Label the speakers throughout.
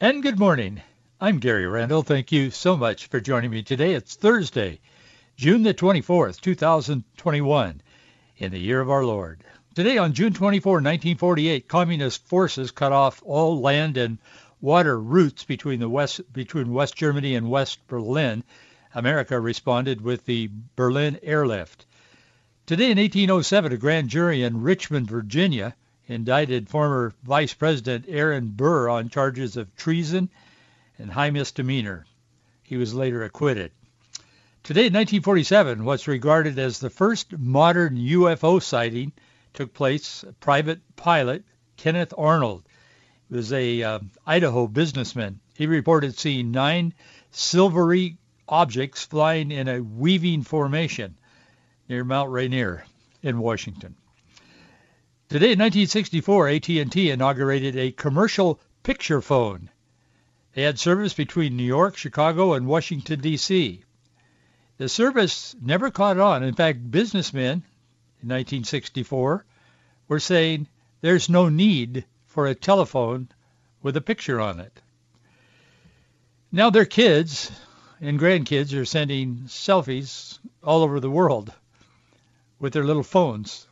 Speaker 1: And good morning. I'm Gary Randall. Thank you so much for joining me today. It's Thursday, June the 24th, 2021, in the year of our Lord. Today on June 24, 1948, communist forces cut off all land and water routes between the west between West Germany and West Berlin. America responded with the Berlin airlift. Today in 1807, a grand jury in Richmond, Virginia, indicted former Vice President Aaron Burr on charges of treason and high misdemeanor. He was later acquitted. Today in 1947, what's regarded as the first modern UFO sighting took place. Private pilot Kenneth Arnold was a uh, Idaho businessman. He reported seeing nine silvery objects flying in a weaving formation near Mount Rainier in Washington. Today in 1964, AT&T inaugurated a commercial picture phone. They had service between New York, Chicago, and Washington, D.C. The service never caught on. In fact, businessmen in 1964 were saying there's no need for a telephone with a picture on it. Now their kids and grandkids are sending selfies all over the world with their little phones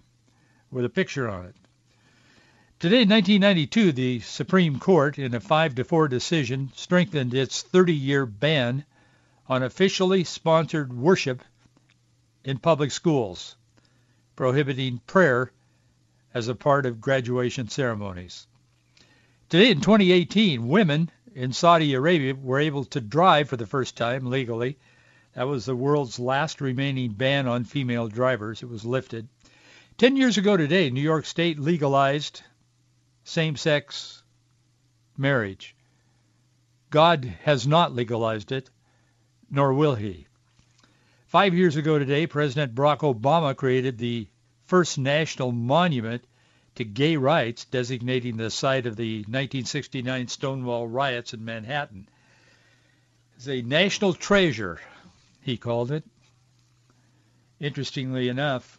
Speaker 1: with a picture on it. Today, in 1992, the Supreme Court, in a 5 to 4 decision, strengthened its 30-year ban on officially sponsored worship in public schools, prohibiting prayer as a part of graduation ceremonies. Today, in 2018, women in Saudi Arabia were able to drive for the first time legally. That was the world's last remaining ban on female drivers. It was lifted. Ten years ago today, New York State legalized same-sex marriage. God has not legalized it, nor will he. Five years ago today, President Barack Obama created the first national monument to gay rights, designating the site of the 1969 Stonewall riots in Manhattan. It's a national treasure, he called it. Interestingly enough,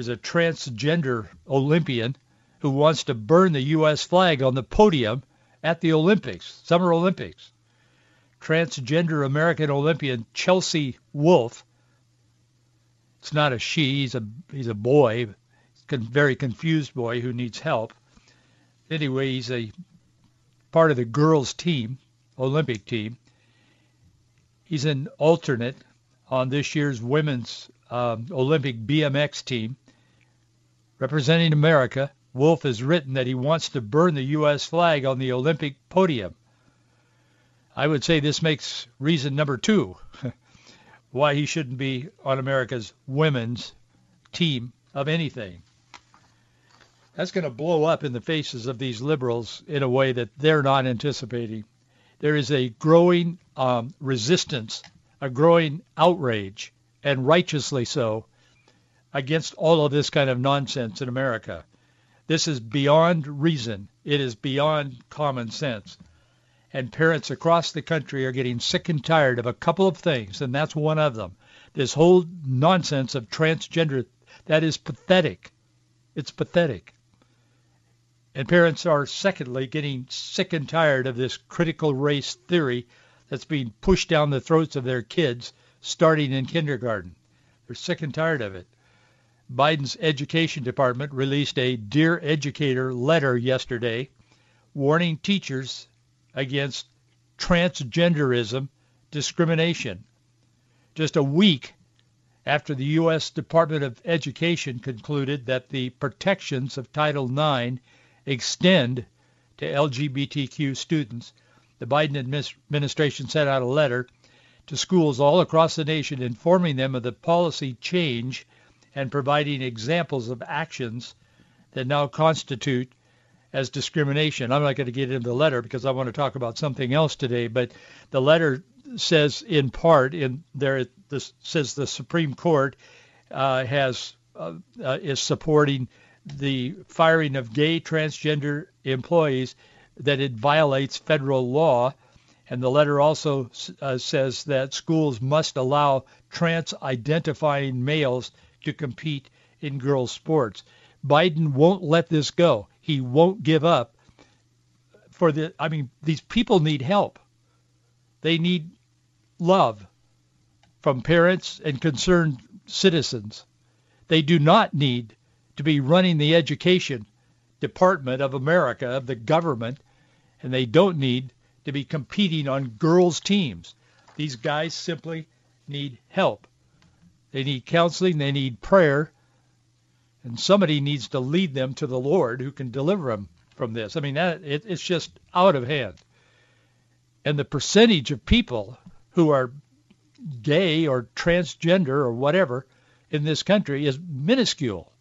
Speaker 1: there's a transgender Olympian who wants to burn the U.S. flag on the podium at the Olympics, Summer Olympics. Transgender American Olympian Chelsea Wolfe. It's not a she. He's a he's a boy, very confused boy who needs help. Anyway, he's a part of the girls' team, Olympic team. He's an alternate on this year's women's um, Olympic BMX team. Representing America, Wolfe has written that he wants to burn the U.S. flag on the Olympic podium. I would say this makes reason number two why he shouldn't be on America's women's team of anything. That's going to blow up in the faces of these liberals in a way that they're not anticipating. There is a growing um, resistance, a growing outrage, and righteously so, against all of this kind of nonsense in America. This is beyond reason. It is beyond common sense. And parents across the country are getting sick and tired of a couple of things, and that's one of them. This whole nonsense of transgender, that is pathetic. It's pathetic. And parents are, secondly, getting sick and tired of this critical race theory that's being pushed down the throats of their kids starting in kindergarten. They're sick and tired of it. Biden's Education Department released a Dear Educator letter yesterday warning teachers against transgenderism discrimination. Just a week after the U.S. Department of Education concluded that the protections of Title IX extend to LGBTQ students, the Biden administration sent out a letter to schools all across the nation informing them of the policy change and providing examples of actions that now constitute as discrimination. I'm not going to get into the letter because I want to talk about something else today, but the letter says in part in there this says the Supreme Court uh, has uh, uh, is supporting the firing of gay transgender employees that it violates federal law. And the letter also uh, says that schools must allow trans-identifying males to compete in girls' sports. Biden won't let this go. He won't give up. For the, I mean, these people need help. They need love from parents and concerned citizens. They do not need to be running the education department of America, of the government, and they don't need to be competing on girls' teams. These guys simply need help. They need counseling, they need prayer, and somebody needs to lead them to the Lord who can deliver them from this. I mean, that, it, it's just out of hand. And the percentage of people who are gay or transgender or whatever in this country is minuscule.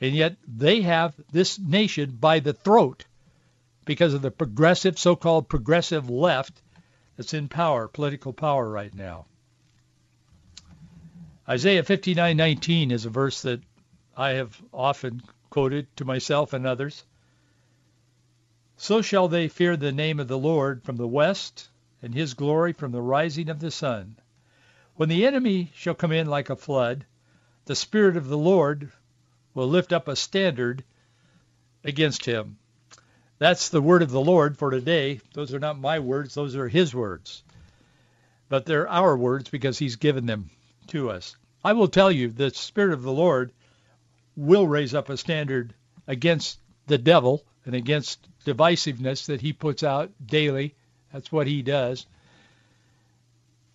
Speaker 1: And yet they have this nation by the throat because of the progressive, so-called progressive left that's in power, political power right now. Isaiah 59:19 is a verse that I have often quoted to myself and others. So shall they fear the name of the Lord from the west, and his glory from the rising of the sun. When the enemy shall come in like a flood, the Spirit of the Lord will lift up a standard against him. That's the word of the Lord for today. Those are not my words, those are his words. But they're our words because he's given them to us. I will tell you, the Spirit of the Lord will raise up a standard against the devil and against divisiveness that he puts out daily. That's what he does.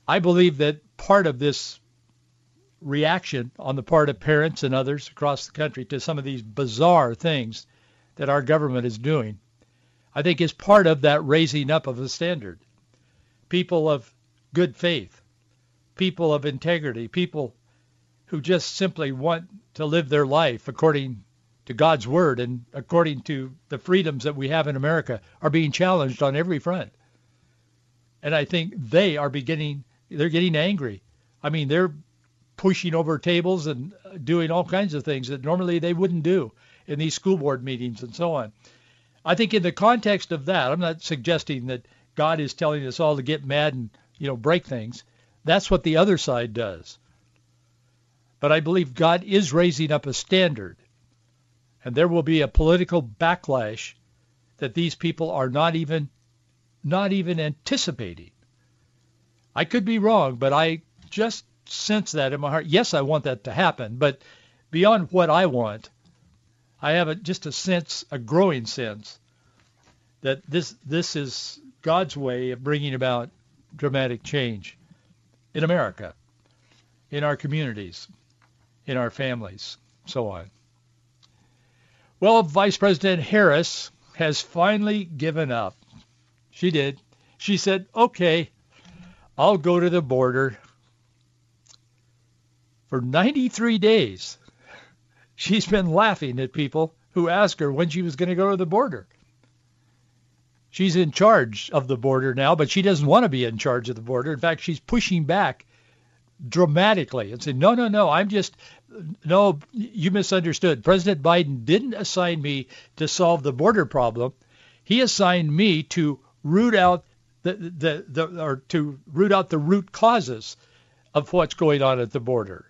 Speaker 1: I believe that part of this reaction on the part of parents and others across the country to some of these bizarre things that our government is doing, I think is part of that raising up of the standard. People of good faith, people of integrity, people who just simply want to live their life according to God's word and according to the freedoms that we have in America are being challenged on every front. And I think they are beginning, they're getting angry. I mean, they're pushing over tables and doing all kinds of things that normally they wouldn't do in these school board meetings and so on. I think in the context of that, I'm not suggesting that God is telling us all to get mad and, you know, break things. That's what the other side does. But I believe God is raising up a standard. And there will be a political backlash that these people are not even not even anticipating. I could be wrong, but I just sense that in my heart. Yes, I want that to happen, but beyond what I want, I have a, just a sense, a growing sense, that this this is God's way of bringing about dramatic change in America, in our communities, in our families, so on. Well, Vice President Harris has finally given up. She did. She said, okay, I'll go to the border. For 93 days, she's been laughing at people who ask her when she was going to go to the border. She's in charge of the border now, but she doesn't want to be in charge of the border. In fact, she's pushing back dramatically and saying, no, no, no, I'm just, no, you misunderstood. President Biden didn't assign me to solve the border problem. He assigned me to root out the, the, the or to root out the root causes of what's going on at the border.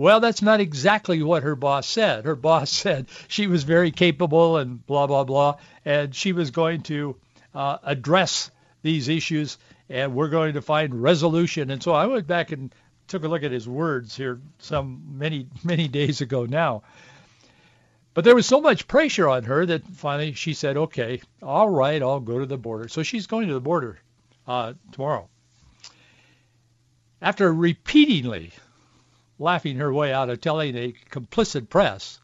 Speaker 1: Well, that's not exactly what her boss said. Her boss said she was very capable and blah, blah, blah, and she was going to uh, address these issues and we're going to find resolution. And so I went back and took a look at his words here some many many days ago now. But there was so much pressure on her that finally she said, "Okay, all right, I'll go to the border." So she's going to the border uh, tomorrow. After repeatedly laughing her way out of telling a complicit press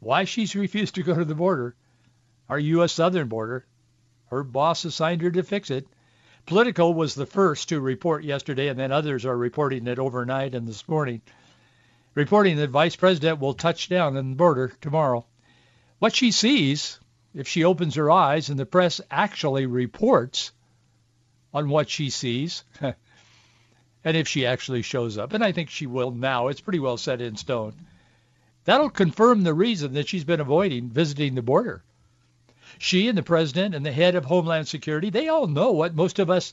Speaker 1: why she's refused to go to the border, our U.S. southern border, her boss assigned her to fix it. Politico was the first to report yesterday, and then others are reporting it overnight and this morning, reporting that Vice President will touch down on the border tomorrow. What she sees if she opens her eyes and the press actually reports on what she sees, and if she actually shows up, and I think she will now, it's pretty well set in stone, that'll confirm the reason that she's been avoiding visiting the border. She and the president and the head of Homeland Security, they all know what most of us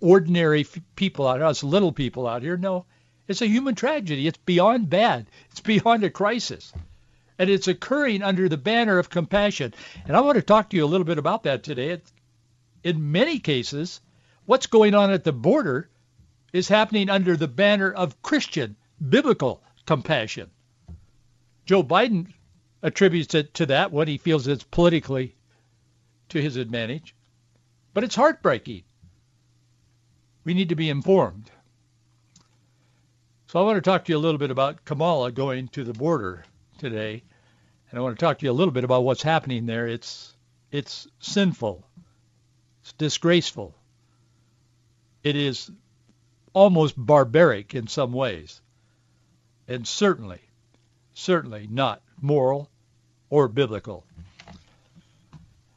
Speaker 1: ordinary people out here, us little people out here know. It's a human tragedy. It's beyond bad. It's beyond a crisis. And it's occurring under the banner of compassion. And I want to talk to you a little bit about that today. in many cases, what's going on at the border is happening under the banner of Christian, biblical compassion. Joe Biden attributes it to that, what he feels it's politically to his advantage. But it's heartbreaking. We need to be informed. So I want to talk to you a little bit about Kamala going to the border today, and I want to talk to you a little bit about what's happening there. It's it's sinful. It's disgraceful. It is almost barbaric in some ways, and certainly, certainly not moral or biblical.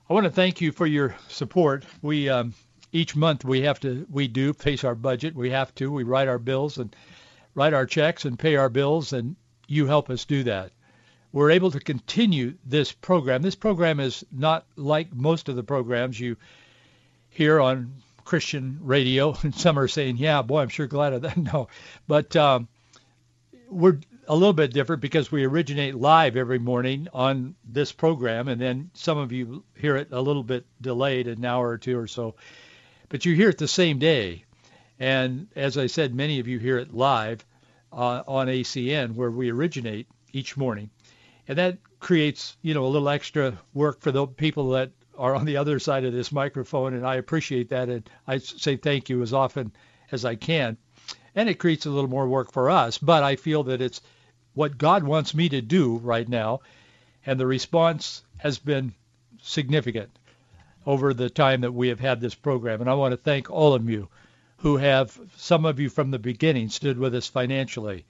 Speaker 1: I want to thank you for your support. We um, each month we have to we do face our budget. We have to we write our bills and write our checks and pay our bills, and you help us do that. We're able to continue this program. This program is not like most of the programs you hear on Christian radio. And some are saying, yeah, boy, I'm sure glad of that. No, but um, we're a little bit different because we originate live every morning on this program, and then some of you hear it a little bit delayed, an hour or two or so. But you hear it the same day. And as I said, many of you hear it live uh, on ACN where we originate each morning. And that creates, you know, a little extra work for the people that are on the other side of this microphone. And I appreciate that. And I say thank you as often as I can. And it creates a little more work for us. But I feel that it's what God wants me to do right now. And the response has been significant over the time that we have had this program. And I want to thank all of you who have, some of you from the beginning, stood with us financially.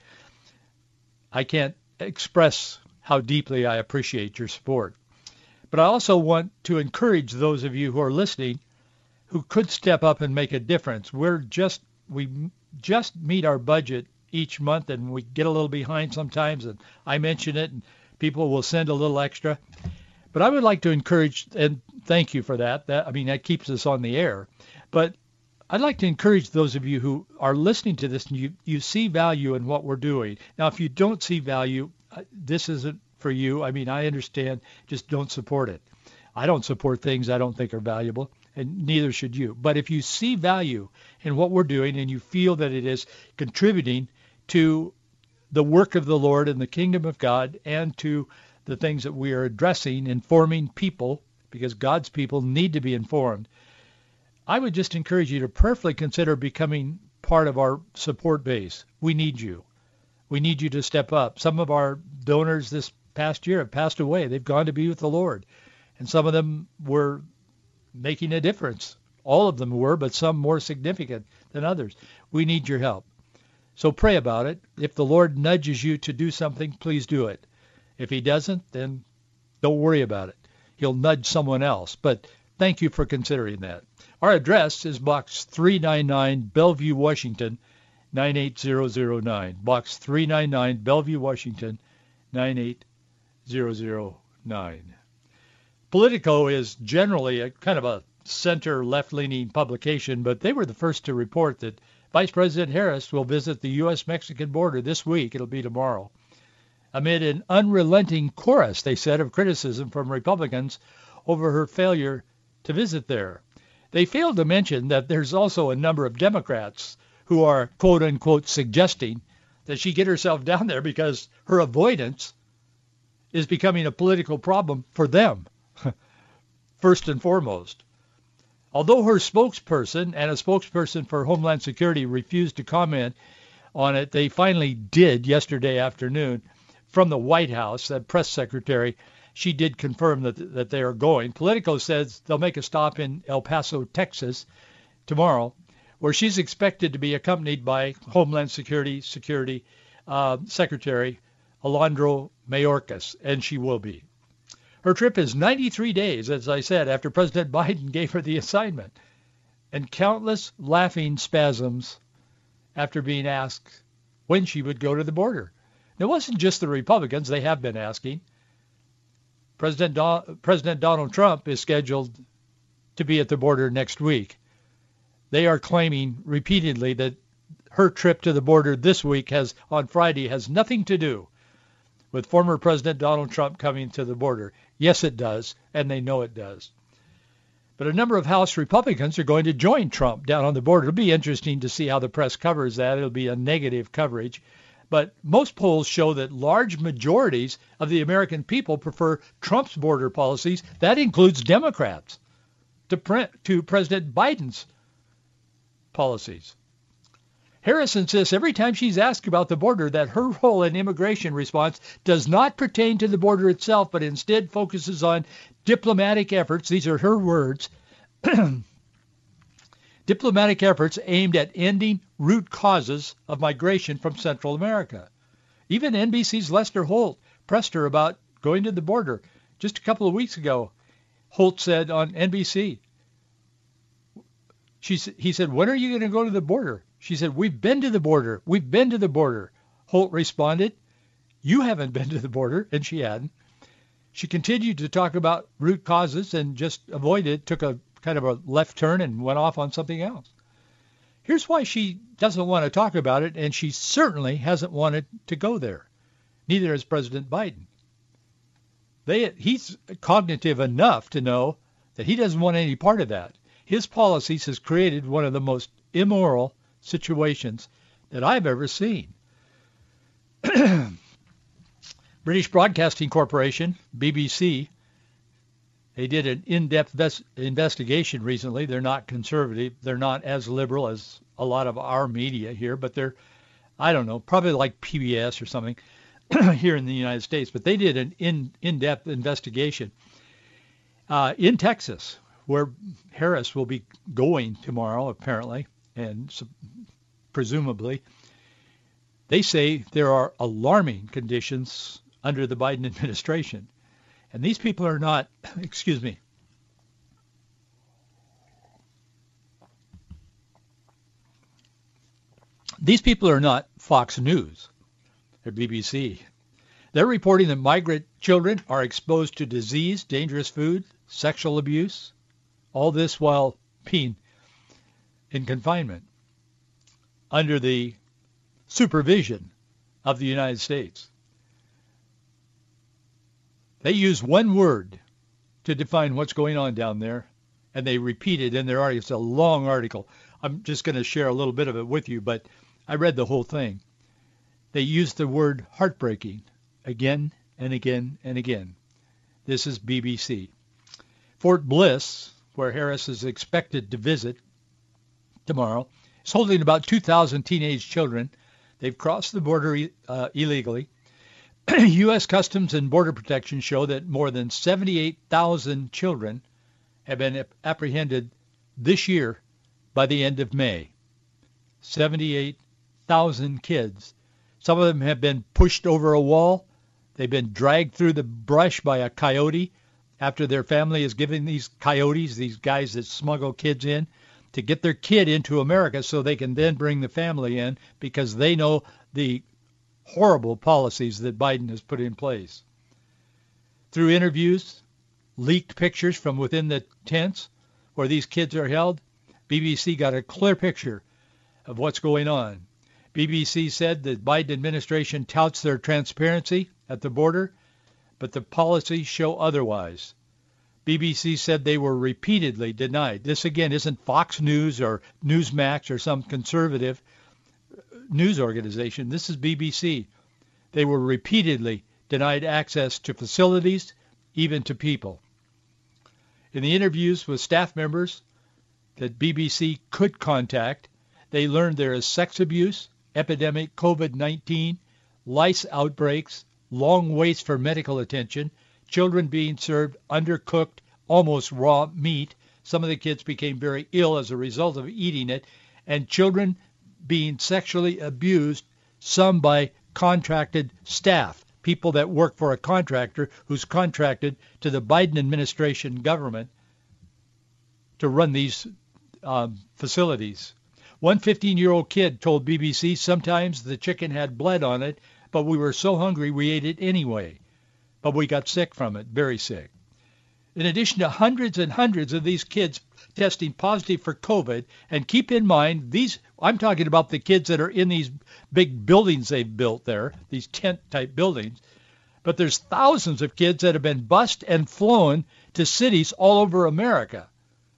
Speaker 1: I can't express how deeply I appreciate your support. But I also want to encourage those of you who are listening who could step up and make a difference. We're just we just meet our budget each month and we get a little behind sometimes and I mention it and people will send a little extra. But I would like to encourage and thank you for that. That I mean that keeps us on the air. But I'd like to encourage those of you who are listening to this and you, you see value in what we're doing. Now, if you don't see value, uh, this isn't for you. I mean, I understand. Just don't support it. I don't support things I don't think are valuable, and neither should you. But if you see value in what we're doing and you feel that it is contributing to the work of the Lord and the kingdom of God and to the things that we are addressing, informing people, because God's people need to be informed, I would just encourage you to prayerfully consider becoming part of our support base. We need you. We need you to step up. Some of our donors this past year have passed away. They've gone to be with the Lord. And some of them were making a difference. All of them were, but some more significant than others. We need your help. So pray about it. If the Lord nudges you to do something, please do it. If he doesn't, then don't worry about it. He'll nudge someone else. But thank you for considering that. Our address is Box 399, Bellevue, Washington, 98009. Box 399, Bellevue, Washington, 98009. Politico is generally a kind of a center left-leaning publication, but they were the first to report that Vice President Harris will visit the U.S.-Mexican border this week. It'll be tomorrow. Amid an unrelenting chorus, they said, of criticism from Republicans over her failure to visit there. They failed to mention that there's also a number of Democrats who are quote unquote suggesting that she get herself down there because her avoidance is becoming a political problem for them, first and foremost. Although her spokesperson and a spokesperson for Homeland Security refused to comment on it, they finally did yesterday afternoon from the White House. That press secretary she did confirm that that they are going. Politico says they'll make a stop in El Paso, Texas, tomorrow, where she's expected to be accompanied by Homeland Security Security uh, Secretary Alejandro Mayorkas, and she will be. Her trip is 93 days, as I said, after President Biden gave her the assignment, and countless laughing spasms after being asked when she would go to the border. It wasn't just the Republicans. They have been asking. President, Do- President Donald Trump is scheduled to be at the border next week. They are claiming repeatedly that her trip to the border this week has on Friday has nothing to do with former President Donald Trump coming to the border. Yes, it does, and they know it does. But a number of House Republicans are going to join Trump down on the border. It'll be interesting to see how the press covers that. It'll be a negative coverage. But most polls show that large majorities of the American people prefer Trump's border policies. That includes Democrats to, to President Biden's policies. Harris insists every time she's asked about the border that her role in immigration response does not pertain to the border itself, but instead focuses on diplomatic efforts. These are her words. diplomatic efforts aimed at ending root causes of migration from Central America. Even NBC's Lester Holt pressed her about going to the border just a couple of weeks ago. Holt said on NBC, she, he said, when are you going to go to the border? She said, we've been to the border. We've been to the border. Holt responded, you haven't been to the border, and she hadn't. She continued to talk about root causes and just avoided, took a kind of a left turn and went off on something else. Here's why she doesn't want to talk about it, and she certainly hasn't wanted to go there. Neither has President Biden. They, he's cognitive enough to know that he doesn't want any part of that. His policies has created one of the most immoral situations that I've ever seen. British Broadcasting Corporation, BBC, they did an in-depth ves- investigation recently. They're not conservative. They're not as liberal as a lot of our media here, but they're, I don't know, probably like PBS or something here in the United States. But they did an in, in-depth investigation uh, in Texas, where Harris will be going tomorrow, apparently, and presumably. They say there are alarming conditions under the Biden administration. And these people are not, excuse me, these people are not Fox News or BBC. They're reporting that migrant children are exposed to disease, dangerous food, sexual abuse, all this while being in confinement under the supervision of the United States. They use one word to define what's going on down there, and they repeat it in their article. It's a long article. I'm just going to share a little bit of it with you, but I read the whole thing. They use the word heartbreaking again and again and again. This is BBC. Fort Bliss, where Harris is expected to visit tomorrow, is holding about 2,000 teenage children. They've crossed the border uh, illegally. U.S. Customs and Border Protection show that more than 78,000 children have been apprehended this year by the end of May. 78,000 kids. Some of them have been pushed over a wall. They've been dragged through the brush by a coyote after their family is giving these coyotes, these guys that smuggle kids in, to get their kid into America so they can then bring the family in because they know the horrible policies that Biden has put in place. Through interviews, leaked pictures from within the tents where these kids are held, BBC got a clear picture of what's going on. BBC said the Biden administration touts their transparency at the border, but the policies show otherwise. BBC said they were repeatedly denied. This again isn't Fox News or Newsmax or some conservative news organization. This is BBC. They were repeatedly denied access to facilities, even to people. In the interviews with staff members that BBC could contact, they learned there is sex abuse, epidemic COVID-19, lice outbreaks, long waits for medical attention, children being served undercooked, almost raw meat. Some of the kids became very ill as a result of eating it, and children being sexually abused, some by contracted staff, people that work for a contractor who's contracted to the Biden administration government to run these um, facilities. One 15-year-old kid told BBC sometimes the chicken had blood on it, but we were so hungry we ate it anyway. But we got sick from it, very sick. In addition to hundreds and hundreds of these kids testing positive for COVID, and keep in mind, these I'm talking about the kids that are in these big buildings they've built there, these tent-type buildings. But there's thousands of kids that have been bused and flown to cities all over America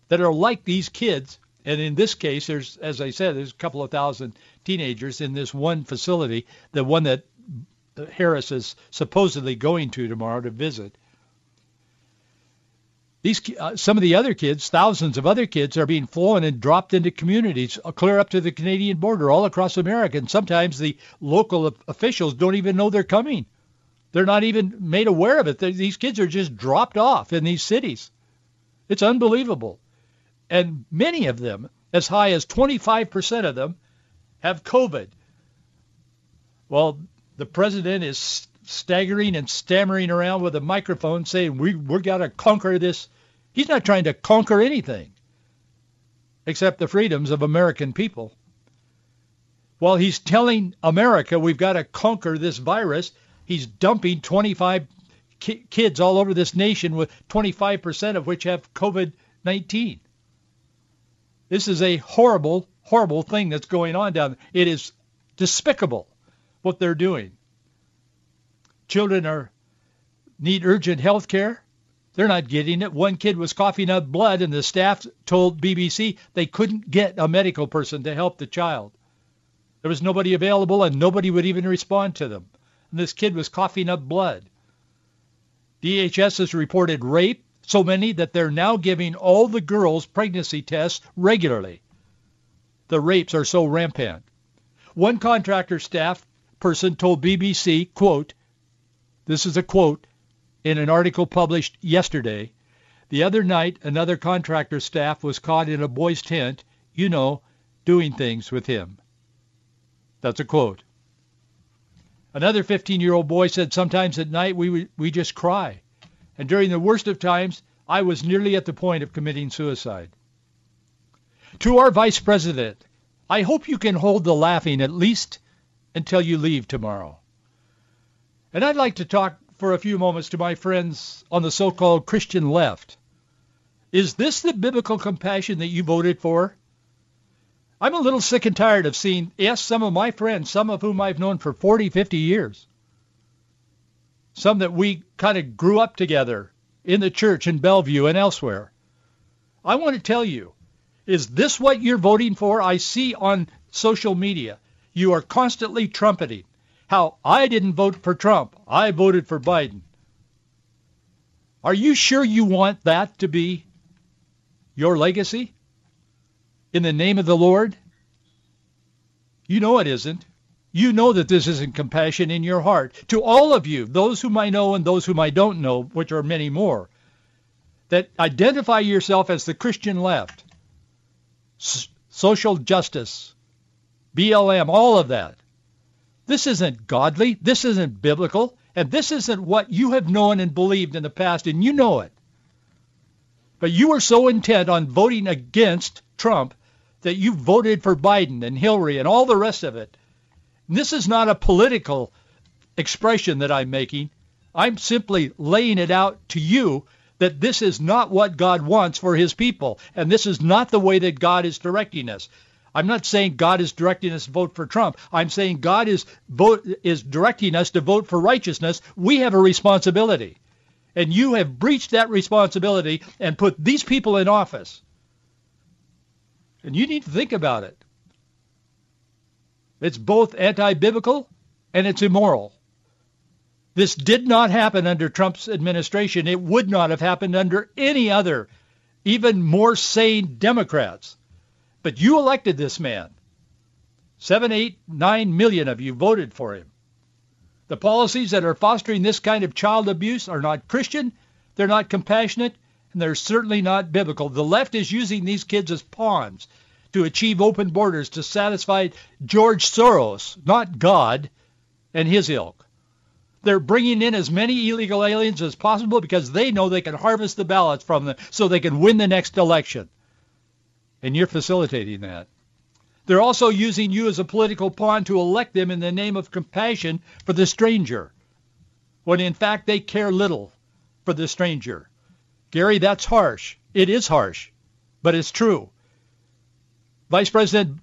Speaker 1: that are like these kids and in this case, there's, as I said, there's a couple of thousand teenagers in this one facility, the one that Harris is supposedly going to tomorrow to visit. These, uh, some of the other kids, thousands of other kids, are being flown and dropped into communities uh, clear up to the Canadian border, all across America. And sometimes the local officials don't even know they're coming. They're not even made aware of it. They're, these kids are just dropped off in these cities. It's unbelievable and many of them, as high as 25% of them, have COVID. Well, the president is staggering and stammering around with a microphone saying, we, we're got to conquer this. He's not trying to conquer anything except the freedoms of American people. While he's telling America we've got to conquer this virus, he's dumping 25 ki- kids all over this nation with 25% of which have COVID-19. This is a horrible, horrible thing that's going on down there. It is despicable what they're doing. Children are need urgent health care. They're not getting it. One kid was coughing up blood, and the staff told BBC they couldn't get a medical person to help the child. There was nobody available, and nobody would even respond to them. And this kid was coughing up blood. DHS has reported rape, so many that they're now giving all the girls pregnancy tests regularly. The rapes are so rampant. One contractor staff person told BBC, quote, this is a quote in an article published yesterday, the other night another contractor staff was caught in a boy's tent, you know, doing things with him. That's a quote. Another 15-year-old boy said sometimes at night we, we just cry. And during the worst of times, I was nearly at the point of committing suicide. To our Vice President, I hope you can hold the laughing at least until you leave tomorrow. And I'd like to talk for a few moments to my friends on the so-called Christian left. Is this the biblical compassion that you voted for? I'm a little sick and tired of seeing, yes, some of my friends, some of whom I've known for 40, 50 years, some that we kind of grew up together in the church in Bellevue and elsewhere. I want to tell you, is this what you're voting for? I see on social media you are constantly trumpeting how I didn't vote for Trump. I voted for Biden. Are you sure you want that to be your legacy in the name of the Lord? You know it isn't. You know that this isn't compassion in your heart. To all of you, those whom I know and those whom I don't know, which are many more, that identify yourself as the Christian left, S- social justice, BLM, all of that. This isn't godly. This isn't biblical. And this isn't what you have known and believed in the past, and you know it. But you are so intent on voting against Trump that you voted for Biden and Hillary and all the rest of it this is not a political expression that I'm making. I'm simply laying it out to you that this is not what God wants for his people. And this is not the way that God is directing us. I'm not saying God is directing us to vote for Trump. I'm saying God is vote, is directing us to vote for righteousness. We have a responsibility. And you have breached that responsibility and put these people in office. And you need to think about it. It's both anti-biblical and it's immoral. This did not happen under Trump's administration. It would not have happened under any other, even more sane Democrats. But you elected this man. Seven, eight, nine million of you voted for him. The policies that are fostering this kind of child abuse are not Christian, they're not compassionate, and they're certainly not biblical. The left is using these kids as pawns to achieve open borders to satisfy George Soros, not God and his ilk. They're bringing in as many illegal aliens as possible because they know they can harvest the ballots from them so they can win the next election. And you're facilitating that. They're also using you as a political pawn to elect them in the name of compassion for the stranger, when in fact they care little for the stranger. Gary, that's harsh. It is harsh, but it's true. Vice President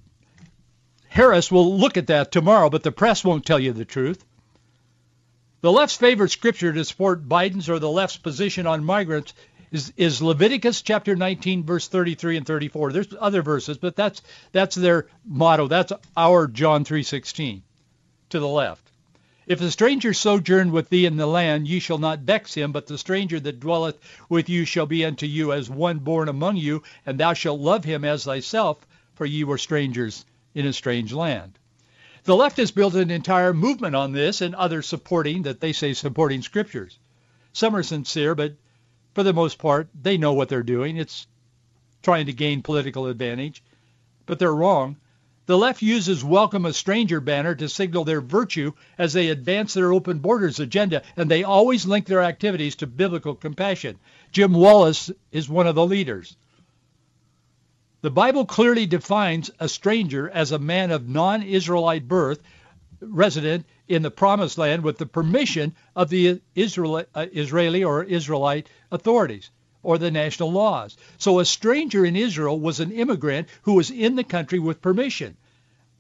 Speaker 1: Harris will look at that tomorrow, but the press won't tell you the truth. The left's favorite scripture to support Biden's or the left's position on migrants is, is Leviticus chapter 19, verse 33 and 34. There's other verses, but that's that's their motto. That's our John 3:16 to the left. If a stranger sojourn with thee in the land, ye shall not vex him, but the stranger that dwelleth with you shall be unto you as one born among you, and thou shalt love him as thyself, for ye were strangers in a strange land. The left has built an entire movement on this and other supporting that they say supporting scriptures. Some are sincere, but for the most part, they know what they're doing. It's trying to gain political advantage, but they're wrong. The left uses welcome a stranger banner to signal their virtue as they advance their open borders agenda, and they always link their activities to biblical compassion. Jim Wallis is one of the leaders. The Bible clearly defines a stranger as a man of non-Israelite birth, resident in the promised land with the permission of the Israel, uh, Israeli or Israelite authorities or the national laws. So a stranger in Israel was an immigrant who was in the country with permission.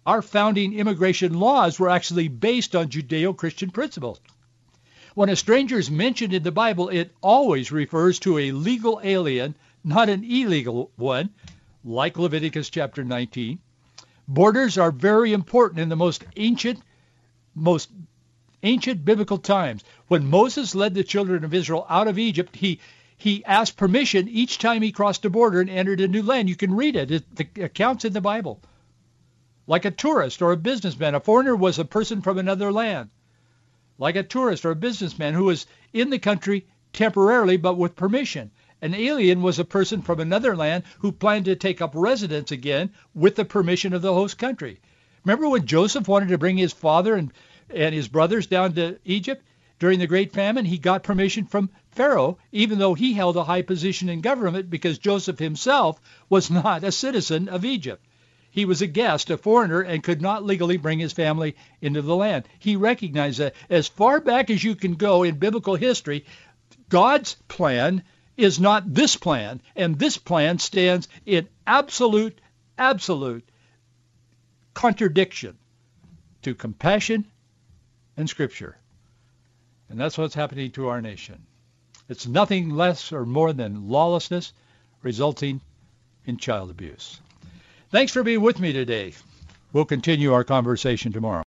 Speaker 1: Our founding immigration laws were actually based on Judeo-Christian principles. When a stranger is mentioned in the Bible, it always refers to a legal alien, not an illegal one, like Leviticus chapter 19. Borders are very important in the most ancient, most ancient biblical times. When Moses led the children of Israel out of Egypt, he he asked permission each time he crossed a border and entered a new land. You can read it. it the accounts in the Bible. Like a tourist or a businessman, a foreigner was a person from another land. Like a tourist or a businessman who was in the country temporarily but with permission. An alien was a person from another land who planned to take up residence again with the permission of the host country. Remember when Joseph wanted to bring his father and, and his brothers down to Egypt during the Great Famine? He got permission from Pharaoh, even though he held a high position in government because Joseph himself was not a citizen of Egypt. He was a guest, a foreigner, and could not legally bring his family into the land. He recognized that as far back as you can go in biblical history, God's plan is not this plan, and this plan stands in absolute, absolute contradiction to compassion and Scripture. And that's what's happening to our nation. It's nothing less or more than lawlessness resulting in child abuse. Thanks for being with me today. We'll continue our conversation tomorrow.